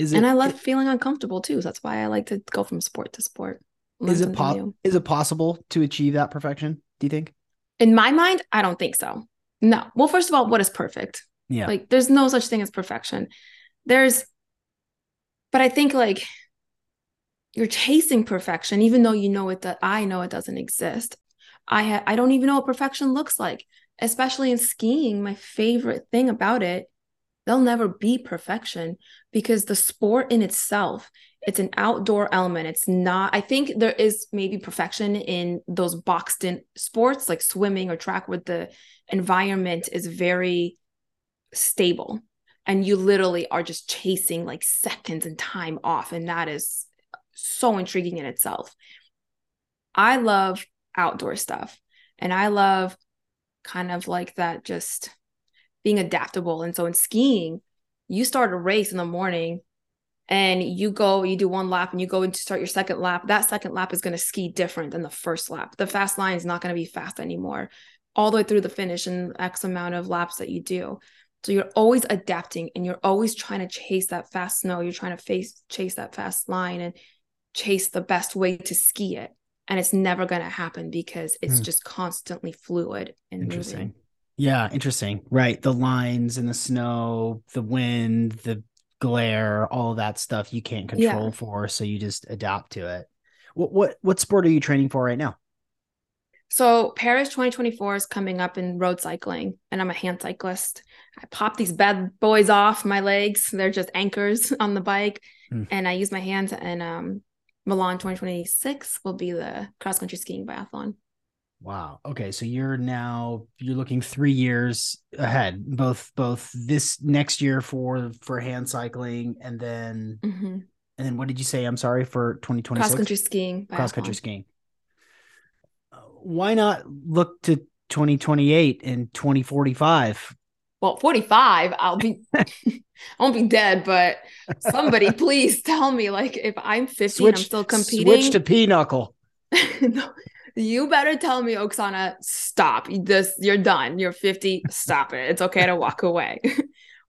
is it, and I love it, feeling uncomfortable too. So that's why I like to go from sport to sport. Is it po- is it possible to achieve that perfection? Do you think? In my mind, I don't think so. No. Well, first of all, what is perfect? Yeah. Like there's no such thing as perfection. There's but I think like you're chasing perfection even though you know it that I know it doesn't exist. I ha- I don't even know what perfection looks like, especially in skiing. My favorite thing about it there'll never be perfection because the sport in itself it's an outdoor element. It's not i think there is maybe perfection in those boxed in sports like swimming or track where the environment is very stable and you literally are just chasing like seconds and time off and that is so intriguing in itself. I love outdoor stuff and i love kind of like that just being adaptable. And so in skiing, you start a race in the morning and you go, you do one lap and you go into start your second lap. That second lap is going to ski different than the first lap. The fast line is not going to be fast anymore all the way through the finish and X amount of laps that you do. So you're always adapting and you're always trying to chase that fast snow. You're trying to face chase that fast line and chase the best way to ski it. And it's never going to happen because it's mm. just constantly fluid and moving. Yeah, interesting. Right. The lines and the snow, the wind, the glare, all that stuff you can't control yeah. for. So you just adapt to it. What what what sport are you training for right now? So Paris 2024 is coming up in road cycling, and I'm a hand cyclist. I pop these bad boys off my legs. They're just anchors on the bike. Mm. And I use my hands and um Milan 2026 will be the cross country skiing biathlon. Wow. Okay, so you're now you're looking three years ahead, both both this next year for for hand cycling, and then mm-hmm. and then what did you say? I'm sorry for 2026 cross country skiing. Cross country skiing. Uh, why not look to 2028 and 2045? Well, 45, I'll be I won't be dead, but somebody please tell me like if I'm 50 switch, and I'm still competing. Switch to pinochle. no, you better tell me, Oksana, stop. This you're done. You're 50. Stop it. It's okay to walk away.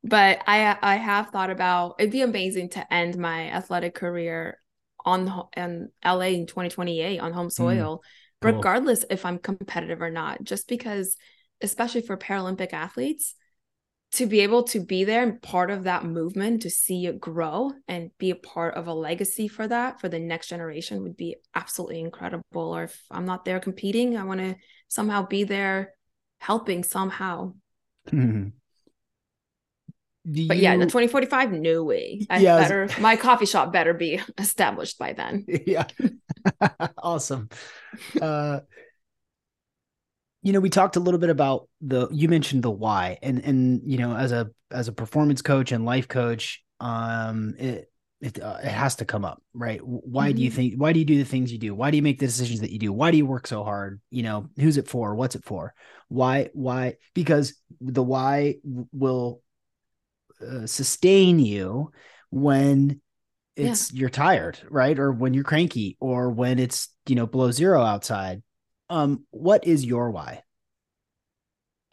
but I I have thought about it'd be amazing to end my athletic career on in LA in 2028 on home mm, soil, mm, cool. regardless if I'm competitive or not. Just because, especially for Paralympic athletes, to be able to be there and part of that movement to see it grow and be a part of a legacy for that for the next generation would be absolutely incredible or if i'm not there competing i want to somehow be there helping somehow mm-hmm. but yeah, the 2045, no way. I yeah, better my coffee shop better be established by then. Yeah. awesome. Uh you know we talked a little bit about the you mentioned the why and and you know as a as a performance coach and life coach um it it, uh, it has to come up right? Why mm-hmm. do you mm-hmm. think why do you do the things you do? Why do you make the decisions that you do? Why do you work so hard? You know who's it for? What's it for? Why why because the why will uh, sustain you when it's yeah. you're tired right? Or when you're cranky or when it's you know below zero outside um, what is your why?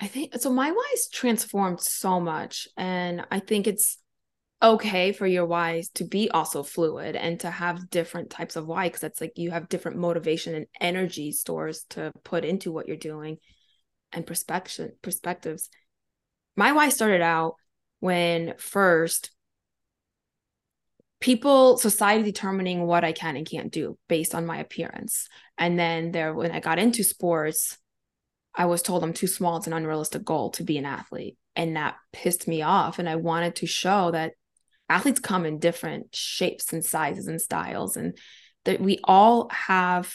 I think so. My why why's transformed so much, and I think it's okay for your whys to be also fluid and to have different types of why because it's like you have different motivation and energy stores to put into what you're doing and perspective perspectives my why started out when first people society determining what i can and can't do based on my appearance. And then there when i got into sports i was told i'm too small it's an unrealistic goal to be an athlete. And that pissed me off. And i wanted to show that athletes come in different shapes and sizes and styles and that we all have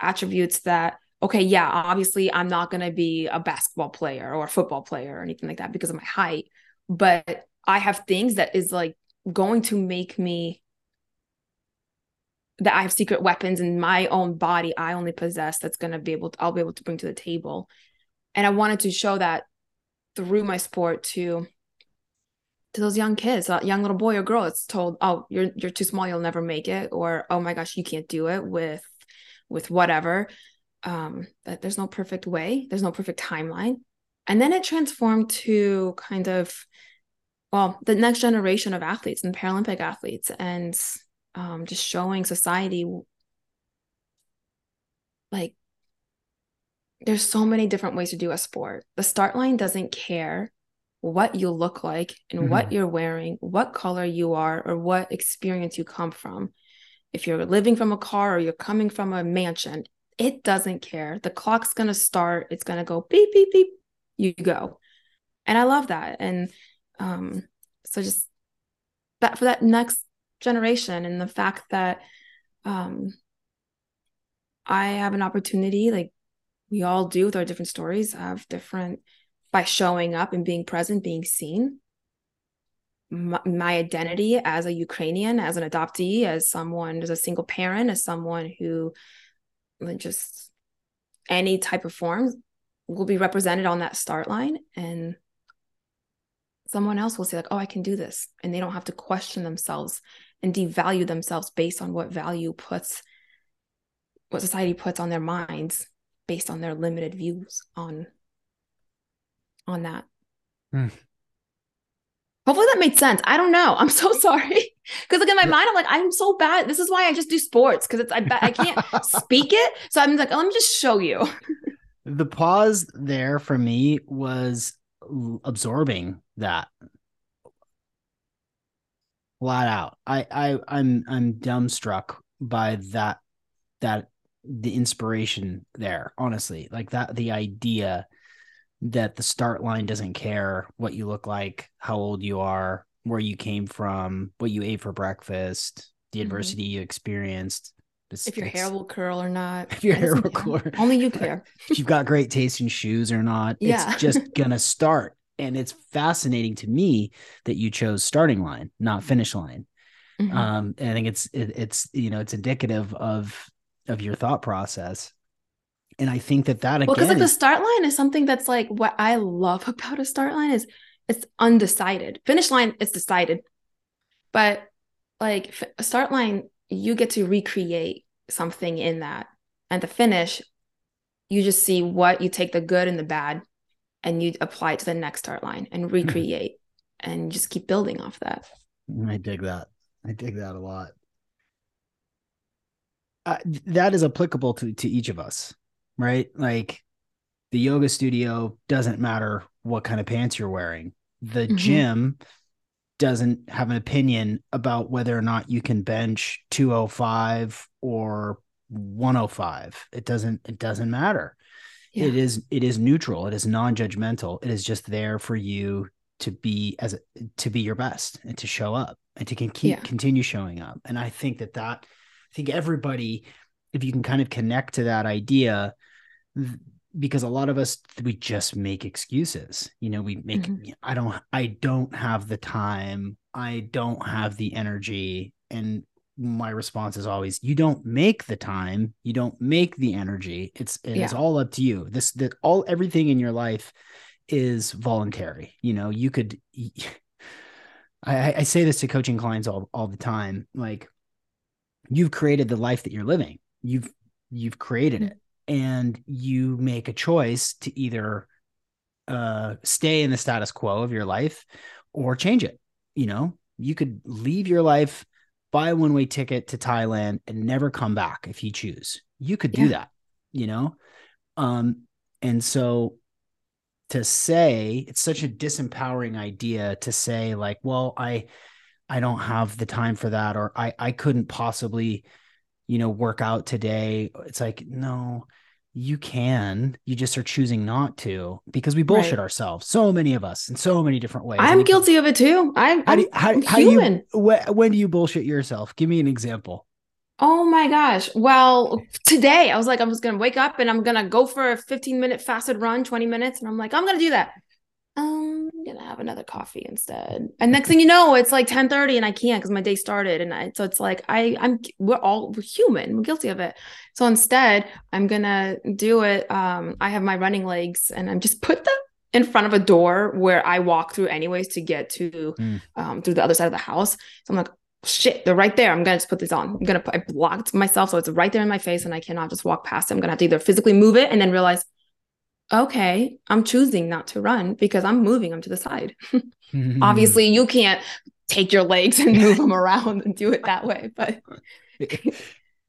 attributes that okay yeah obviously i'm not going to be a basketball player or a football player or anything like that because of my height but I have things that is like going to make me that I have secret weapons in my own body I only possess that's going to be able to I'll be able to bring to the table. And I wanted to show that through my sport to to those young kids, a young little boy or girl it's told, "Oh, you're you're too small, you'll never make it," or "Oh my gosh, you can't do it with with whatever." Um that there's no perfect way, there's no perfect timeline. And then it transformed to kind of well, the next generation of athletes and Paralympic athletes and um, just showing society like there's so many different ways to do a sport. The start line doesn't care what you look like and mm-hmm. what you're wearing, what color you are, or what experience you come from. If you're living from a car or you're coming from a mansion, it doesn't care. The clock's going to start, it's going to go beep, beep, beep, you go. And I love that. And um, so just that for that next generation and the fact that um, I have an opportunity, like we all do with our different stories, have different by showing up and being present, being seen. My, identity as a Ukrainian, as an adoptee, as someone, as a single parent, as someone who just any type of form will be represented on that start line. And someone else will say, like, oh, I can do this. And they don't have to question themselves and devalue themselves based on what value puts, what society puts on their minds based on their limited views on on that. Hmm. Hopefully that made sense. I don't know. I'm so sorry. Because like in my mind, I'm like, I'm so bad. This is why I just do sports because it's I I can't speak it. So I'm like, let me just show you. the pause there for me was absorbing that flat out. I I I'm I'm dumbstruck by that that the inspiration there. Honestly, like that the idea that the start line doesn't care what you look like, how old you are, where you came from, what you ate for breakfast, the mm-hmm. adversity you experienced. It's, if your hair will curl or not. If your hair will curl. Only you care. if you've got great taste in shoes or not. Yeah. It's just gonna start. And it's fascinating to me that you chose starting line, not finish line. Mm-hmm. Um, and I think it's it, it's you know it's indicative of of your thought process and I think that that again, well, because like the start line is something that's like what I love about a start line is it's undecided. Finish line, it's decided, but like a start line, you get to recreate something in that, and the finish, you just see what you take the good and the bad, and you apply it to the next start line and hmm. recreate, and just keep building off that. I dig that. I dig that a lot. Uh, that is applicable to to each of us right? Like the yoga studio doesn't matter what kind of pants you're wearing. The mm-hmm. gym doesn't have an opinion about whether or not you can bench 205 or 105. It doesn't it doesn't matter. Yeah. It is it is neutral. It is non-judgmental. It is just there for you to be as a, to be your best and to show up and to keep yeah. continue showing up. And I think that that I think everybody if you can kind of connect to that idea because a lot of us we just make excuses you know we make mm-hmm. i don't i don't have the time i don't have the energy and my response is always you don't make the time you don't make the energy it's it's yeah. all up to you this that all everything in your life is voluntary you know you could I, I say this to coaching clients all, all the time like you've created the life that you're living you've you've created mm-hmm. it and you make a choice to either uh, stay in the status quo of your life or change it. You know, you could leave your life, buy a one way ticket to Thailand, and never come back if you choose. You could do yeah. that, you know? Um, and so to say it's such a disempowering idea to say, like, well, I, I don't have the time for that, or I, I couldn't possibly you know, work out today. It's like, no, you can. You just are choosing not to because we bullshit right. ourselves. So many of us in so many different ways. I'm guilty of it too. I'm, how do how, how human. You, when, when do you bullshit yourself? Give me an example. Oh my gosh. Well, today I was like, I'm just going to wake up and I'm going to go for a 15 minute fasted run, 20 minutes. And I'm like, I'm going to do that. Um, I'm gonna have another coffee instead. And next thing you know, it's like 10 30 and I can't because my day started. And I, so it's like, I, I'm, we're all we're human, we're guilty of it. So instead, I'm gonna do it. Um, I have my running legs and I'm just put them in front of a door where I walk through anyways to get to, mm. um, through the other side of the house. So I'm like, shit, they're right there. I'm gonna just put this on. I'm gonna put, I blocked myself so it's right there in my face and I cannot just walk past it. I'm gonna have to either physically move it and then realize okay, I'm choosing not to run because I'm moving them to the side. Obviously, you can't take your legs and move them around and do it that way, but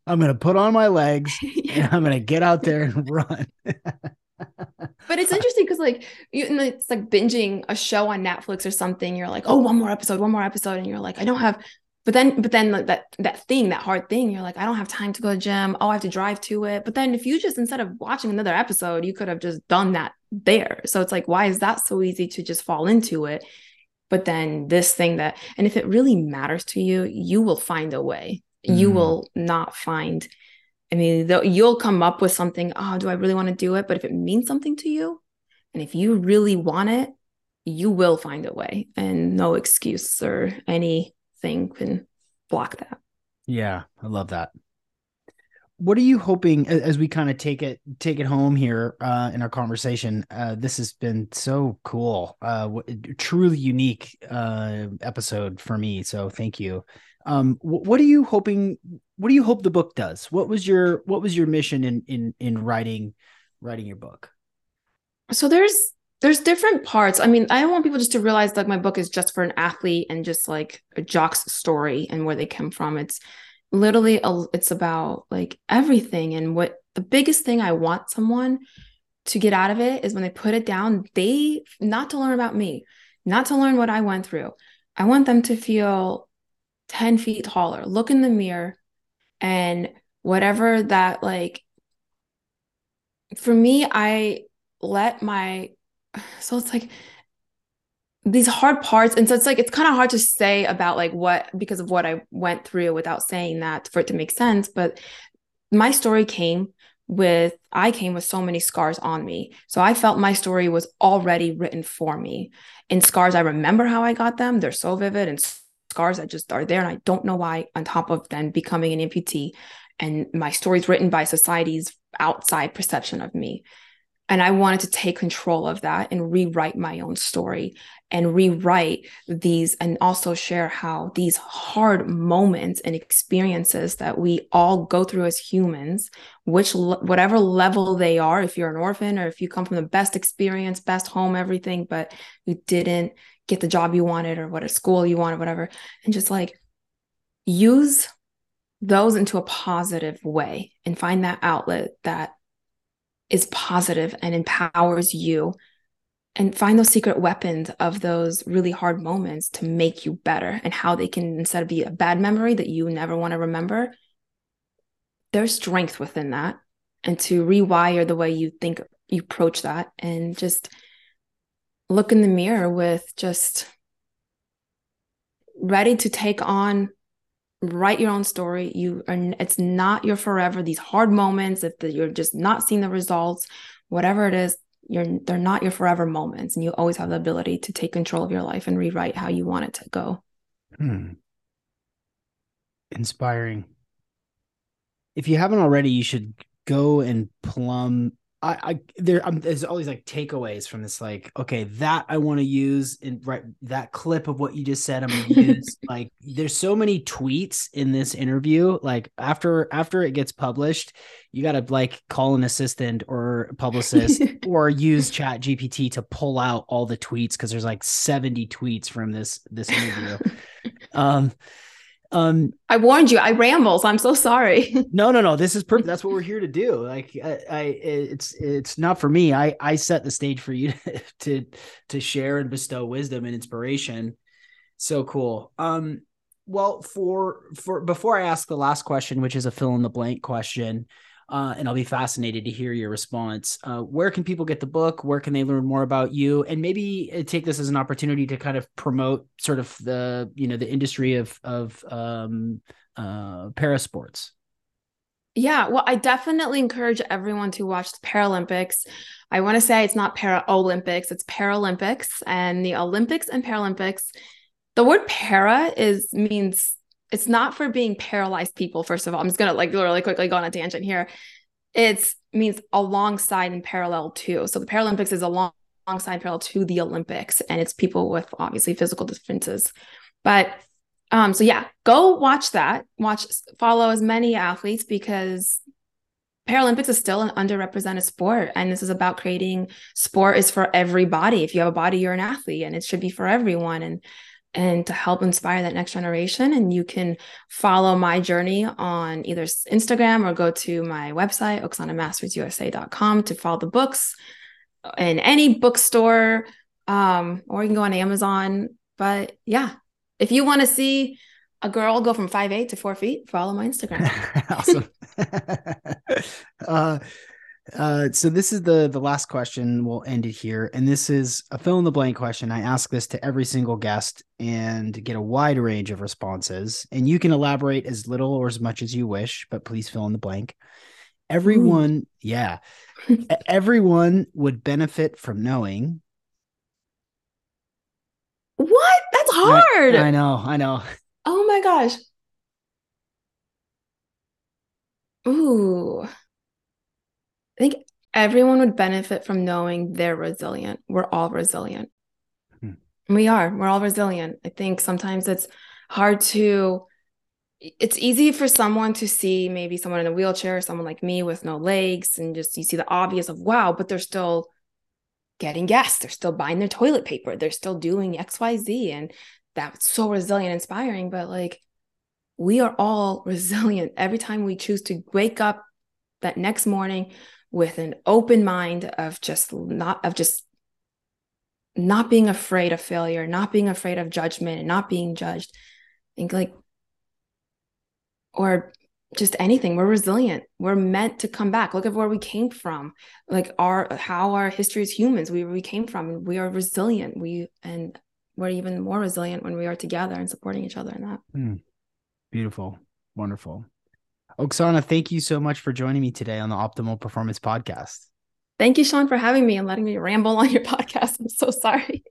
I'm going to put on my legs yeah. and I'm going to get out there and run. but it's interesting because like you it's like binging a show on Netflix or something. You're like, oh, one more episode, one more episode, and you're like, I don't have but then but then like that that thing that hard thing you're like i don't have time to go to gym. Oh i have to drive to it. But then if you just instead of watching another episode you could have just done that there. So it's like why is that so easy to just fall into it? But then this thing that and if it really matters to you you will find a way. Mm. you will not find i mean you'll come up with something oh do i really want to do it? But if it means something to you and if you really want it you will find a way. And no excuse or any thing can block that. Yeah, I love that. What are you hoping as we kind of take it take it home here uh, in our conversation? Uh, this has been so cool, uh, truly unique uh, episode for me. So thank you. Um, what are you hoping? What do you hope the book does? What was your what was your mission in in in writing writing your book? So there's there's different parts. I mean, I don't want people just to realize like my book is just for an athlete and just like a jock's story and where they come from. It's literally a, it's about like everything and what the biggest thing I want someone to get out of it is when they put it down, they not to learn about me, not to learn what I went through. I want them to feel 10 feet taller, look in the mirror and whatever that like for me, I let my so it's like these hard parts and so it's like it's kind of hard to say about like what because of what i went through without saying that for it to make sense but my story came with i came with so many scars on me. So i felt my story was already written for me. In scars i remember how i got them. They're so vivid and scars that just are there and i don't know why on top of then becoming an amputee. And my story's written by society's outside perception of me and I wanted to take control of that and rewrite my own story and rewrite these and also share how these hard moments and experiences that we all go through as humans, which whatever level they are, if you're an orphan or if you come from the best experience, best home, everything, but you didn't get the job you wanted or what a school you wanted, whatever, and just like use those into a positive way and find that outlet that is positive and empowers you. And find those secret weapons of those really hard moments to make you better and how they can instead of be a bad memory that you never want to remember there's strength within that. And to rewire the way you think you approach that and just look in the mirror with just ready to take on write your own story. You are it's not your forever. These hard moments if the, you're just not seeing the results whatever it is you're they're not your forever moments. And you always have the ability to take control of your life and rewrite how you want it to go. Hmm. inspiring. If you haven't already you should go and plumb I, I there um, there's all these like takeaways from this like okay that I want to use in right that clip of what you just said I'm gonna use. Like there's so many tweets in this interview like after after it gets published you gotta like call an assistant or publicist or use chat GPT to pull out all the tweets because there's like 70 tweets from this this interview. Um um, I warned you. I ramble, so I'm so sorry. no, no, no. This is perfect. That's what we're here to do. Like, I, I, it's it's not for me. I I set the stage for you to to, to share and bestow wisdom and inspiration. So cool. Um, well, for for before I ask the last question, which is a fill in the blank question, uh, and I'll be fascinated to hear your response. Uh, where can people get the book? Where can they learn more about you? And maybe uh, take this as an opportunity to kind of promote sort of the you know the industry of of um, uh, para sports. Yeah, well, I definitely encourage everyone to watch the Paralympics. I want to say it's not Para Olympics, it's Paralympics. And the Olympics and Paralympics, the word para is means it's not for being paralyzed people, first of all. I'm just gonna like really quickly go on a tangent here. It means alongside and parallel to. So the Paralympics is along, alongside parallel to the Olympics, and it's people with obviously physical differences. But um, so yeah, go watch that. Watch, follow as many athletes because Paralympics is still an underrepresented sport, and this is about creating sport is for everybody. If you have a body, you're an athlete, and it should be for everyone. And and to help inspire that next generation. And you can follow my journey on either Instagram or go to my website, oksanamastersusa.com to follow the books in any bookstore, um, or you can go on Amazon. But yeah, if you want to see a girl go from five eight to four feet, follow my Instagram. awesome. uh, uh, so this is the the last question. We'll end it here, and this is a fill in the blank question. I ask this to every single guest and get a wide range of responses. And you can elaborate as little or as much as you wish, but please fill in the blank. Everyone, Ooh. yeah, everyone would benefit from knowing what? That's hard. I, I know. I know. Oh my gosh. Ooh. I think everyone would benefit from knowing they're resilient. We're all resilient. Hmm. We are. We're all resilient. I think sometimes it's hard to it's easy for someone to see maybe someone in a wheelchair, someone like me with no legs, and just you see the obvious of wow, but they're still getting gas, they're still buying their toilet paper, they're still doing XYZ. And that's so resilient, inspiring. But like, we are all resilient every time we choose to wake up that next morning with an open mind of just not, of just not being afraid of failure, not being afraid of judgment, and not being judged. I think like, or just anything. We're resilient. We're meant to come back. Look at where we came from. Like our how our history as humans we, we came from. We are resilient. We and we're even more resilient when we are together and supporting each other in that. Mm. beautiful. Wonderful oksana thank you so much for joining me today on the optimal performance podcast. Thank you sean for having me and letting me ramble on your podcast. I'm so sorry